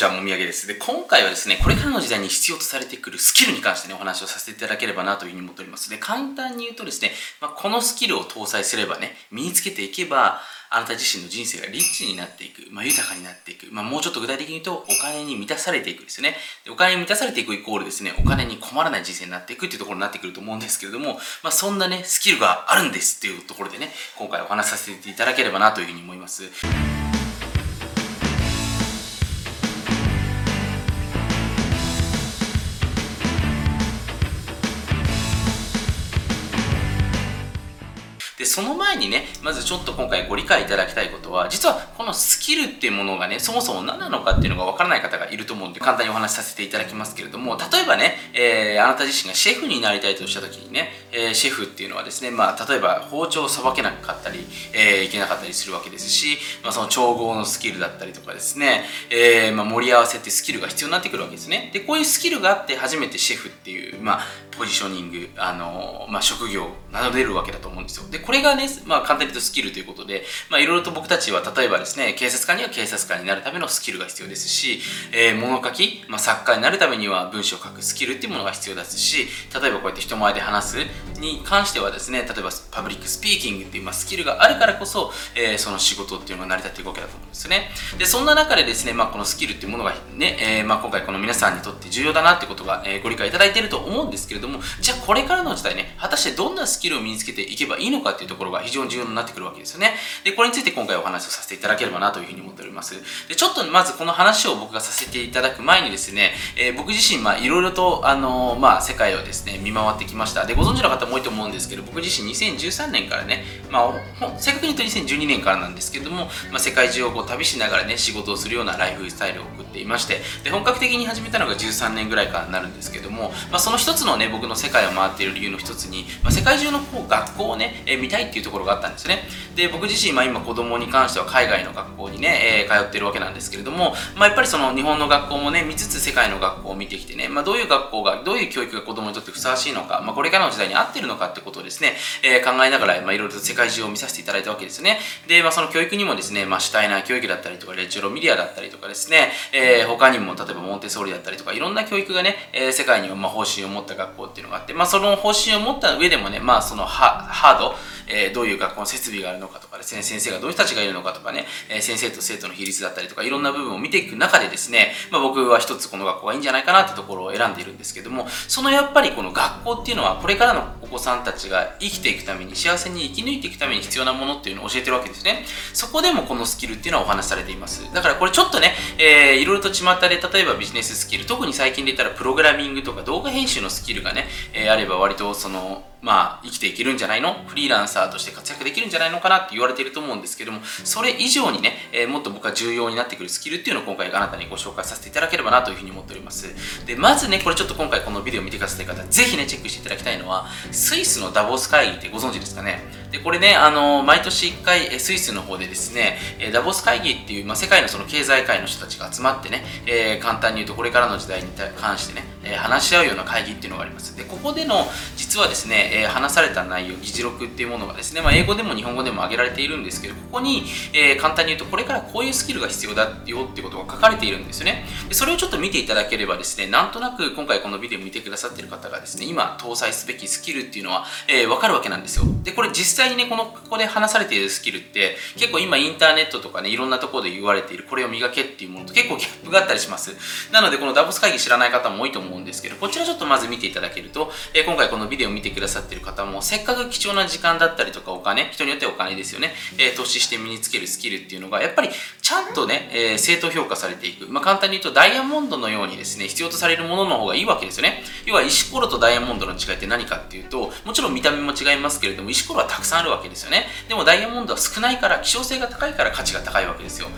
ちはもみあげです。で、今回はですね、これからの時代に必要とされてくるスキルに関してね、お話をさせていただければなというふうに思っております。で、簡単に言うとですね、まあ、このスキルを搭載すればね、身につけていけば、あなた自身の人生がリッチになっていく、まあ、豊かになっていく、まあ、もうちょっと具体的に言うと、お金に満たされていくですね。でお金に満たされていくイコールですね、お金に困らない人生になっていくっていうところになってくると思うんですけれども、まあ、そんなね、スキルがあるんですっていうところでね、今回お話しさせていただければなというふうに思います。その前にね、まずちょっと今回ご理解いただきたいことは、実はこのスキルっていうものがね、そもそも何なのかっていうのがわからない方がいると思うんで、簡単にお話しさせていただきますけれども、例えばね、えー、あなた自身がシェフになりたいとした時にね、えー、シェフっていうのはですね、まあ、例えば包丁をさばけなかったり、えー、いけなかったりするわけですし、まあ、その調合のスキルだったりとかですね、えー、まあ、盛り合わせってスキルが必要になってくるわけですね。で、こういうスキルがあって初めてシェフっていう、まあ、ポジショニング、あのまあ、職業など出るわけだと思うんですよ。で、これがね、まあ、簡単に言うとスキルということで、まあ、いろいろと僕たちは、例えばですね、警察官には警察官になるためのスキルが必要ですし、えー、物書き、まあ、作家になるためには文章を書くスキルっていうものが必要ですし、例えばこうやって人前で話すに関してはですね、例えばパブリックスピーキングっていう、まあ、スキルがあるからこそ、えー、その仕事っていうのが成り立っていくわけだと思うんですよね。で、そんな中でですね、まあ、このスキルっていうものがね、えー、まあ、今回この皆さんにとって重要だなってことが、えー、ご理解いただいていると思うんですけども、じゃあこれからの時代ね、果たしてどんなスキルを身につけていけばいいのかっていうところが非常に重要になってくるわけですよね。で、これについて今回お話をさせていただければなというふうに思っております。で、ちょっとまずこの話を僕がさせていただく前にですね、えー、僕自身、まあ、いろいろと、あのー、まあ、世界をですね、見回ってきました。で、ご存知の方も多いと思うんですけど、僕自身2013年からね、まあ、正確に言うと2012年からなんですけども、まあ、世界中をこう旅しながらね、仕事をするようなライフスタイルを送っていまして、で、本格的に始めたのが13年ぐらいからになるんですけども、まあ、その一つのね、僕の世界を回っている理由の一つに、まあ、世界中の学校をね、えー、見たいっていうところがあったんですね。で、僕自身、まあ、今子供に関しては海外の学校にね、えー、通ってるわけなんですけれども、まあ、やっぱりその日本の学校もね、見つつ世界の学校を見てきてね、まあ、どういう学校が、どういう教育が子供にとってふさわしいのか、まあ、これからの時代に合ってるのかってことをですね、えー、考えながら、まあ、いろいろと世界中を見させていただいたわけですね。で、まあ、その教育にもですね、まあ、主体な教育だったりとか、レチュロミディアだったりとかですね、えー、他にも例えばモンテソーリだったりとか、いろんな教育がね、えー、世界にはまあ方針を持った学校っていうのがあって、まあ、その方針を持った上でもね、まあ、そのハード、えー、どういう学校の設備があるのかとかですね、先生がどういう人たちがいるのかとかね、えー、先生と生徒の比率だったりとか、いろんな部分を見ていく中でですね、まあ、僕は一つこの学校がいいんじゃないかなってところを選んでいるんですけども、そのやっぱりこの学校っていうのは、これからのお子さんたちが生きていくために、幸せに生き抜いていくために必要なものっていうのを教えてるわけですね。そこでもこのスキルっていうのはお話しされています。だからこれちょっとね、えー、いろいろと巷で、例えばビジネススキル、特に最近で言ったらプログラミングとか動画編集のスキルがね、えー、あれば割とその、まあ、生きていけるんじゃないの？フリーランサーとして活躍できるんじゃないのかなって言われていると思うんですけども、それ以上にね、えー、もっと僕は重要になってくるスキルっていうのを今回あなたにご紹介させていただければなというふうに思っております。で、まずね、これちょっと今回このビデオ見てください方、ぜひね、チェックしていただきたいのは、スイスのダボス会議ってご存知ですかね？で、これね、あの、毎年1回、スイスの方でですね、ダボス会議っていう、まあ、世界のその経済界の人たちが集まってね、えー、簡単に言うとこれからの時代に関してね、え、話し合うような会議っていうのがあります。で、ここでの、実はですね、え、話された内容、議事録っていうものがですね、まあ、英語でも日本語でも挙げられているんですけど、ここに、え簡単に言うと、これからこういうスキルが必要だよってことが書かれているんですよね。でそれをちょっと見ていただければですね、なんとなく今回このビデオ見てくださってる方がですね、今搭載すべきスキルっていうのは、えー、わかるわけなんですよ。で、これ実際にね、この、ここで話されているスキルって、結構今インターネットとかね、いろんなところで言われている、これを磨けっていうものと結構ギャップがあったりします。なので、このダボス会議知らない方も多いと思うんですけど、こちらちょっとまず見ていただけると、えー、今回このビデオを見てくださっている方も、せっかく貴重な時間だったりとかお金、人によってはお金ですよね、えー、投資して身につけるスキルっていうのが、やっぱりちゃんとね、えー、正当評価されていく。まあ、簡単に言うと、ダイヤモンドのようにですね、必要とされるものの方がいいわけですよね。要は、石ころとダイヤモンドの違いって何かっていうと、もちろん見た目も違いますけれども、石ころはたくさんあるわけですよね。でもダイヤモンドは少ないから、希少性が高いから価値が高いわけですよ。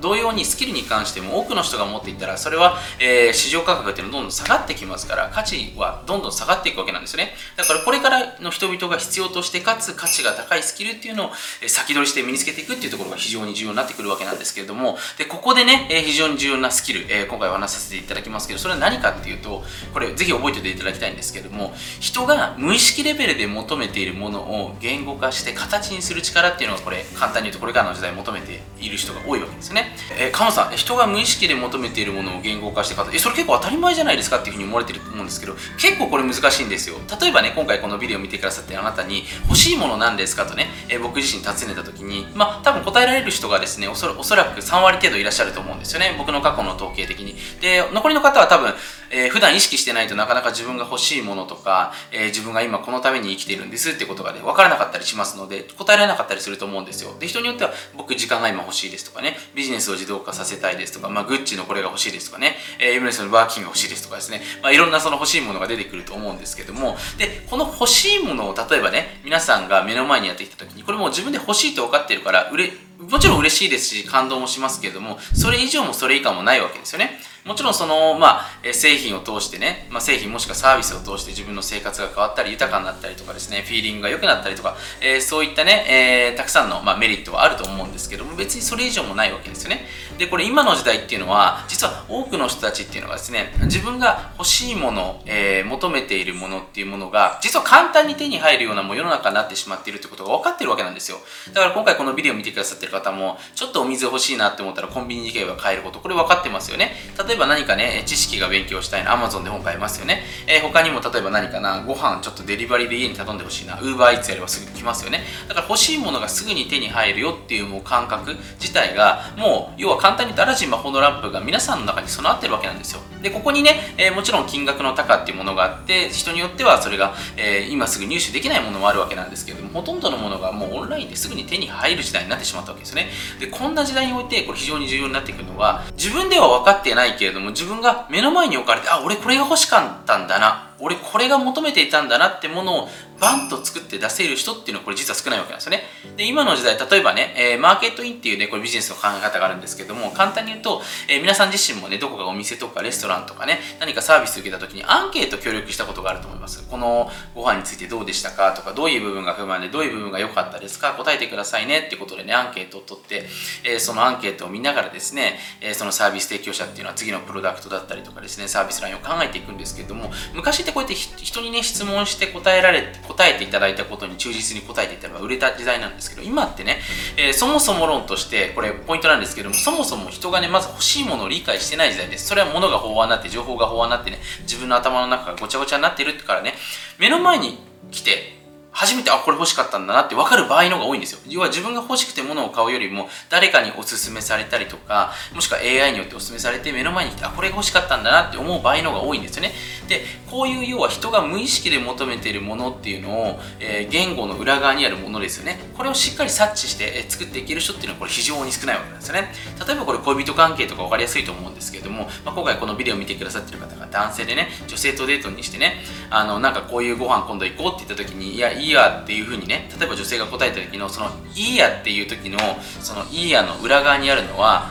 同様にスキルに関しても多くの人が持っていったらそれは、えー、市場価格っていうのはどんどん下がってきますから価値はどんどん下がっていくわけなんですよね。だからこれからの人々が必要としてかつ価値が高いスキルっていうのを先取りして身につけていくっていうところが非常に重要になってくるわけなんですけれども。でここでね、えー、非常に重要なスキル、えー、今回お話しさせていただきますけどそれは何かっていうとこれぜひ覚えておいていただきたいんですけれども人が無意識レベルで求めているものを言語化して形にする力っていうのがこれ簡単に言うとこれからの時代求めている人が多いわけですよね。えー、カモさん、人が無意識で求めているものを言語化して方、え、それ結構当たり前じゃないですかっていうふうに思われてると思うんですけど、結構これ難しいんですよ。例えばね、今回このビデオを見てくださってあなたに、欲しいものなんですかとね、えー、僕自身尋ねた時に、まあ、多分答えられる人がですね、おそおそらく3割程度いらっしゃると思うんですよね。僕の過去の統計的に。で、残りの方は多分、えー、普段意識してないとなかなか自分が欲しいものとか、えー、自分が今このために生きてるんですってことがね、分からなかったりしますので、答えられなかったりすると思うんですよ。で、人によっては、僕時間が今欲しいですとかね、ビジネスを自動化させたいですとか、まあ、グッチのこれが欲しいですとかね、えー、エムレスのバーキンが欲しいですとかですね、まあ、いろんなその欲しいものが出てくると思うんですけども、で、この欲しいものを例えばね、皆さんが目の前にやってきた時に、これもう自分で欲しいと分かってるから、うれ、もちろん嬉しいですし、感動もしますけれども、それ以上もそれ以下もないわけですよね。もちろんその、まあ、製品を通してね、まあ、製品もしくはサービスを通して自分の生活が変わったり豊かになったりとかですねフィーリングが良くなったりとか、えー、そういったね、えー、たくさんの、まあ、メリットはあると思うんですけども別にそれ以上もないわけですよね。でこれ今の時代っていうのは実は多くの人たちっていうのがですね自分が欲しいもの、えー、求めているものっていうものが実は簡単に手に入るようなもう世の中になってしまっているってことが分かってるわけなんですよ。だから今回このビデオを見てくださってる方もちょっとお水欲しいなって思ったらコンビニに行けば買えることこれ分かってますよね。例えばば何かね知識が勉強したいな Amazon で本買えますよね、えー、他にも例えば何かなご飯ちょっとデリバリーで家に頼んでほしいな UberEats やればすぐ来ますよね。だから欲しいものがすぐに手に入るよっていうもう感覚自体がもう要は簡単に言うとアラジン魔法のランプが皆さんの中に備わってるわけなんですよ。でここにね、えー、もちろん金額の高っていうものがあって人によってはそれが、えー、今すぐ入手できないものもあるわけなんですけれどもほとんどのものがもうオンラインですぐに手に入る時代になってしまったわけですよね。でこんな時代においてこれ非常に重要になってくるのは自分では分かってないけれども自分が目の前に置かれてあ俺これが欲しかったんだな。俺これが求めていたんだなってものをバンと作って出せる人っていうのはこれ実は少ないわけなんですよね。で、今の時代、例えばね、えー、マーケットインっていうね、これビジネスの考え方があるんですけども、簡単に言うと、えー、皆さん自身もね、どこかお店とかレストランとかね、何かサービス受けた時にアンケート協力したことがあると思います。このご飯についてどうでしたかとか、どういう部分が不満で、どういう部分が良かったですか答えてくださいねってことでね、アンケートを取って、えー、そのアンケートを見ながらですね、えそのサービス提供者っていうのは次のプロダクトだったりとかですね、サービスラインを考えていくんですけども、昔ってこうやって人にね、質問して答えられ、答えていただいたことに忠実に答えていったら売れた時代なんですけど、今ってね、えー、そもそも論として、これポイントなんですけども、そもそも人がね、まず欲しいものを理解してない時代です。それは物が飽和になって、情報が飽和になってね、自分の頭の中がごちゃごちゃになってるってからね、目の前に来て、初めてあこれ欲しかったんだなって分かる場合のが多いんですよ。要は自分が欲しくて物を買うよりも誰かにおすすめされたりとかもしくは AI によっておすすめされて目の前に来てあこれが欲しかったんだなって思う場合のが多いんですよね。でこういう要は人が無意識で求めているものっていうのを、えー、言語の裏側にあるものですよね。これをしっかり察知して、えー、作っていける人っていうのはこれ非常に少ないわけなんですよね。例えばこれ恋人関係とか分かりやすいと思うんですけれども、まあ、今回このビデオを見てくださってる方が男性でね女性とデートにしてねあのなんかこういうご飯今度行こうって言った時にいやいいやっていうふうにね例えば女性が答えた時のそのいいやっていう時のそのいいやの裏側にあるのは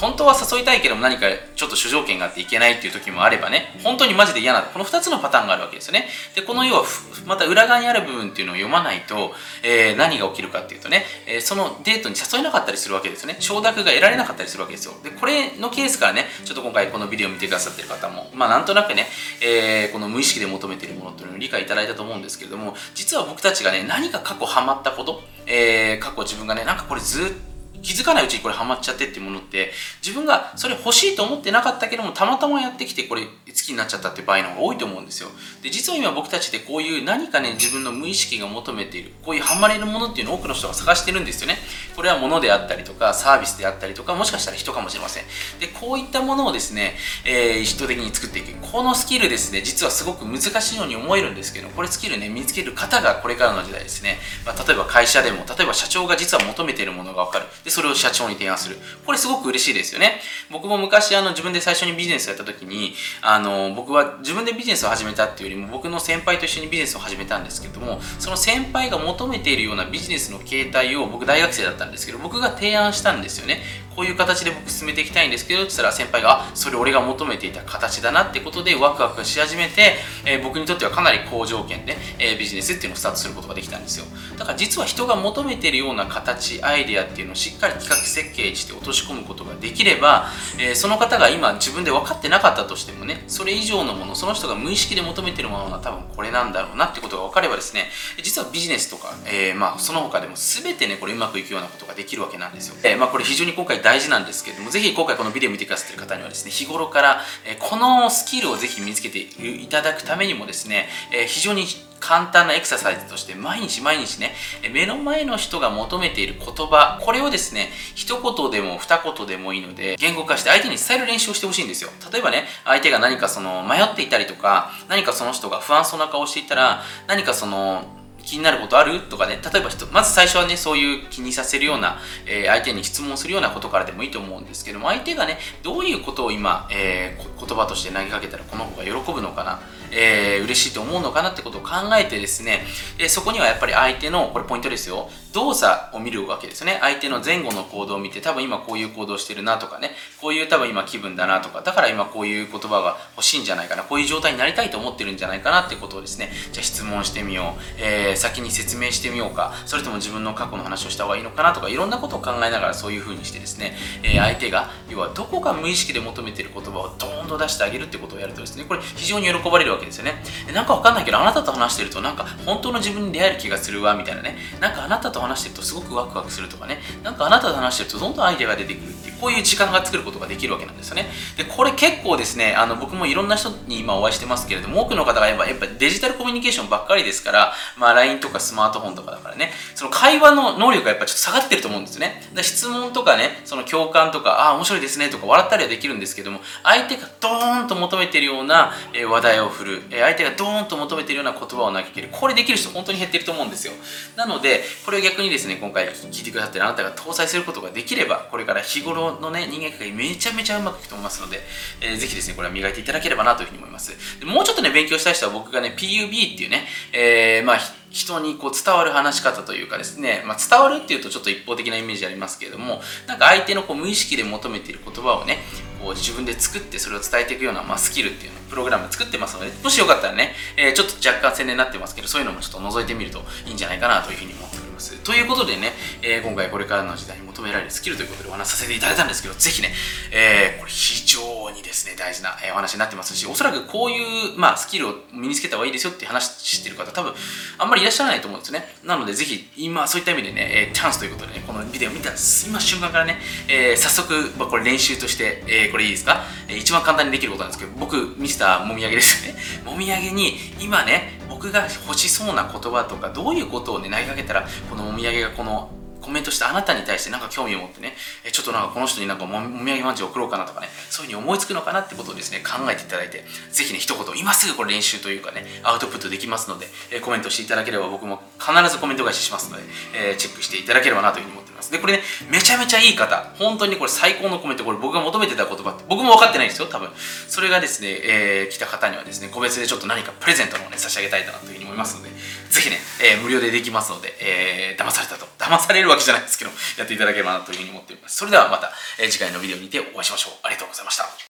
本当は誘いたいけども何かちょっと主条件があっていけないっていう時もあればね、本当にマジで嫌な、この2つのパターンがあるわけですよね。で、この要は、また裏側にある部分っていうのを読まないと、えー、何が起きるかっていうとね、えー、そのデートに誘えなかったりするわけですよね。承諾が得られなかったりするわけですよ。で、これのケースからね、ちょっと今回このビデオを見てくださってる方も、まあなんとなくね、えー、この無意識で求めているものっていうのを理解いただいたと思うんですけれども、実は僕たちがね、何か過去ハマったこと、えー、過去自分がね、なんかこれずっと気づかないうちにこれハマっちゃってっていうものって自分がそれ欲しいと思ってなかったけどもたまたまやってきてこれ好きになっちゃったって場合の方が多いと思うんですよ。で実は今僕たちってこういう何かね自分の無意識が求めているこういうハマれるものっていうのを多くの人が探してるんですよね。これは物であったりとかサービスであったりとかもしかしたら人かもしれません。でこういったものをですね、えー、意図的に作っていく。このスキルですね実はすごく難しいように思えるんですけどこれスキルね身につける方がこれからの時代ですね、まあ、例えば会社でも例えば社長が実は求めているものが分かる。でそれを社長に提案する。これすごく嬉しいですよね。僕も昔あの自分で最初にビジネスをやった時に、あの、僕は自分でビジネスを始めたっていうよりも僕の先輩と一緒にビジネスを始めたんですけども、その先輩が求めているようなビジネスの形態を僕大学生だったんですけど、僕が提案したんですよね。こういう形で僕進めていきたいんですけど、って言ったら先輩が、あ、それ俺が求めていた形だなってことでワクワクし始めて、えー、僕にとってはかなり好条件で、えー、ビジネスっていうのをスタートすることができたんですよ。だから実は人が求めてるような形、アイデアっていうのをしっかり企画設計して落とし込むことができれば、えー、その方が今自分で分かってなかったとしてもね、それ以上のもの、その人が無意識で求めてるものが多分これなんだろうなってことが分かればですね、実はビジネスとか、えまあその他でも全てね、これうまくいくようなことができるわけなんですよ。えまあこれ非常に今回大事なんですけれども、ぜひ今回このビデオ見てくださってる方にはですね、日頃から、えこのスキルをぜひ身につけていただくためにもですね、え非常に簡単なエクササイズとして毎日毎日ね目の前の人が求めている言葉これをですね一言でも二言でもいいので言語化して相手に伝える練習をしてほしいんですよ。例えばね相手が何かその迷っていたりとか何かその人が不安そうな顔をしていたら何かその気になることある？とかね、例えばまず最初はね、そういう気にさせるような、えー、相手に質問するようなことからでもいいと思うんですけども、相手がね、どういうことを今、えー、言葉として投げかけたらこの子が喜ぶのかな、えー、嬉しいと思うのかなってことを考えてですね、えそこにはやっぱり相手の、これポイントですよ、動作を見るわけですね。相手の前後の行動を見て、多分今こういう行動してるなとかね、こういう多分今気分だなとか、だから今こういう言葉が欲しいんじゃないかな、こういう状態になりたいと思ってるんじゃないかなってことをですね、じゃあ質問してみよう、え、先に説明してみようか、それとも自分の過去の話をした方がいいのかなとか、いろんなことを考えながらそういう風にしてですね、えー、相手が、要はどこか無意識で求めてる言葉をドーンと出してあげるってことをやるとですね、これ非常に喜ばれるわけですよね。なんかわかんないけど、あなたと話してるとなんか本当の自分に出会える気がするわ、みたいなね。なんかあなたと話してるとすごくワクワクするとかね、なんかあなたと話してるとどんどんアイデアが出てくるっていう、こういう時間が作ることができるわけなんですよね。で、これ結構ですね、あの僕もいろんな人に今お会いしてますけれども、多くの方がやっぱやっぱデジタルコミュニケーションばっかりですから、まあ LINE とかスマートフォンとかだからね、その会話の能力がやっぱちょっと下がってると思うんですね。で質問とかね、その共感とか、ああ、面白いですねとか笑ったりはできるんですけども、相手がドーンと求めてるような話題を振る、相手がドーンと求めてるような言葉を投げける、これできる人本当に減ってると思うんですよ。なので、これを逆にですね、今回聞いてくださってるあなたが搭載することができれば、これから日頃のね、人間関係めちゃめちゃうまくいくと思いますので、えー、ぜひですね、これは磨いていただければなというふうに思います。もうちょっとね、勉強したい人は僕がね、PUB っていうね、えー、まあ、人にこう伝わる話し方というかですね、まあ、伝わるっていうとちょっと一方的なイメージありますけれども、なんか相手のこう無意識で求めている言葉をね、こう自分で作ってそれを伝えていくような、まあ、スキルっていうのプログラム作ってますので、もしよかったらね、えー、ちょっと若干宣伝になってますけど、そういうのもちょっと覗いてみるといいんじゃないかなというふうに思いますます。ということでね、えー、今回これからの時代に求められるスキルということでお話しさせていただいたんですけど、ぜひね、えー、これ非常にですね、大事な、お話になってますし、おそらくこういう、まあ、スキルを身につけた方がいいですよって話してる方、多分、あんまりいらっしゃらないと思うんですね。なので、ぜひ、今、そういった意味でね、えチャンスということでね、このビデオ見た今瞬間からね、えー、早速、まあ、これ練習として、えー、これいいですか、えー、一番簡単にできることなんですけど、僕、ミスターもみあげですよね。もみあげに、今ね、僕が欲しそうな言葉とか、どういうことをね、投げかけたら、このもみあげがこのコメントしてあなたに対してなんか興味を持ってね、えちょっとなんかこの人になんかもみあげまんじゅう送ろうかなとかね、そういうふうに思いつくのかなってことをですね、考えていただいて、ぜひね、一言、今すぐこれ練習というかね、アウトプットできますので、えコメントしていただければ僕も必ずコメント返ししますので、え、チェックしていただければなというふうに思っております。で、これね、めちゃめちゃいい方、本当にこれ最高のコメント、これ僕が求めてた言葉って、僕も分かってないんですよ、多分。それがですね、えー、来た方にはですね、個別でちょっと何かプレゼントの方ね、差し上げたいなというふうに思いますので、ぜひね、えー、無料でできますので、えー、騙されたと。騙されるわけじゃないですけど、やっていただければなというふうに思っております。それではまた、えー、次回のビデオにてお会いしましょう。ありがとうございました。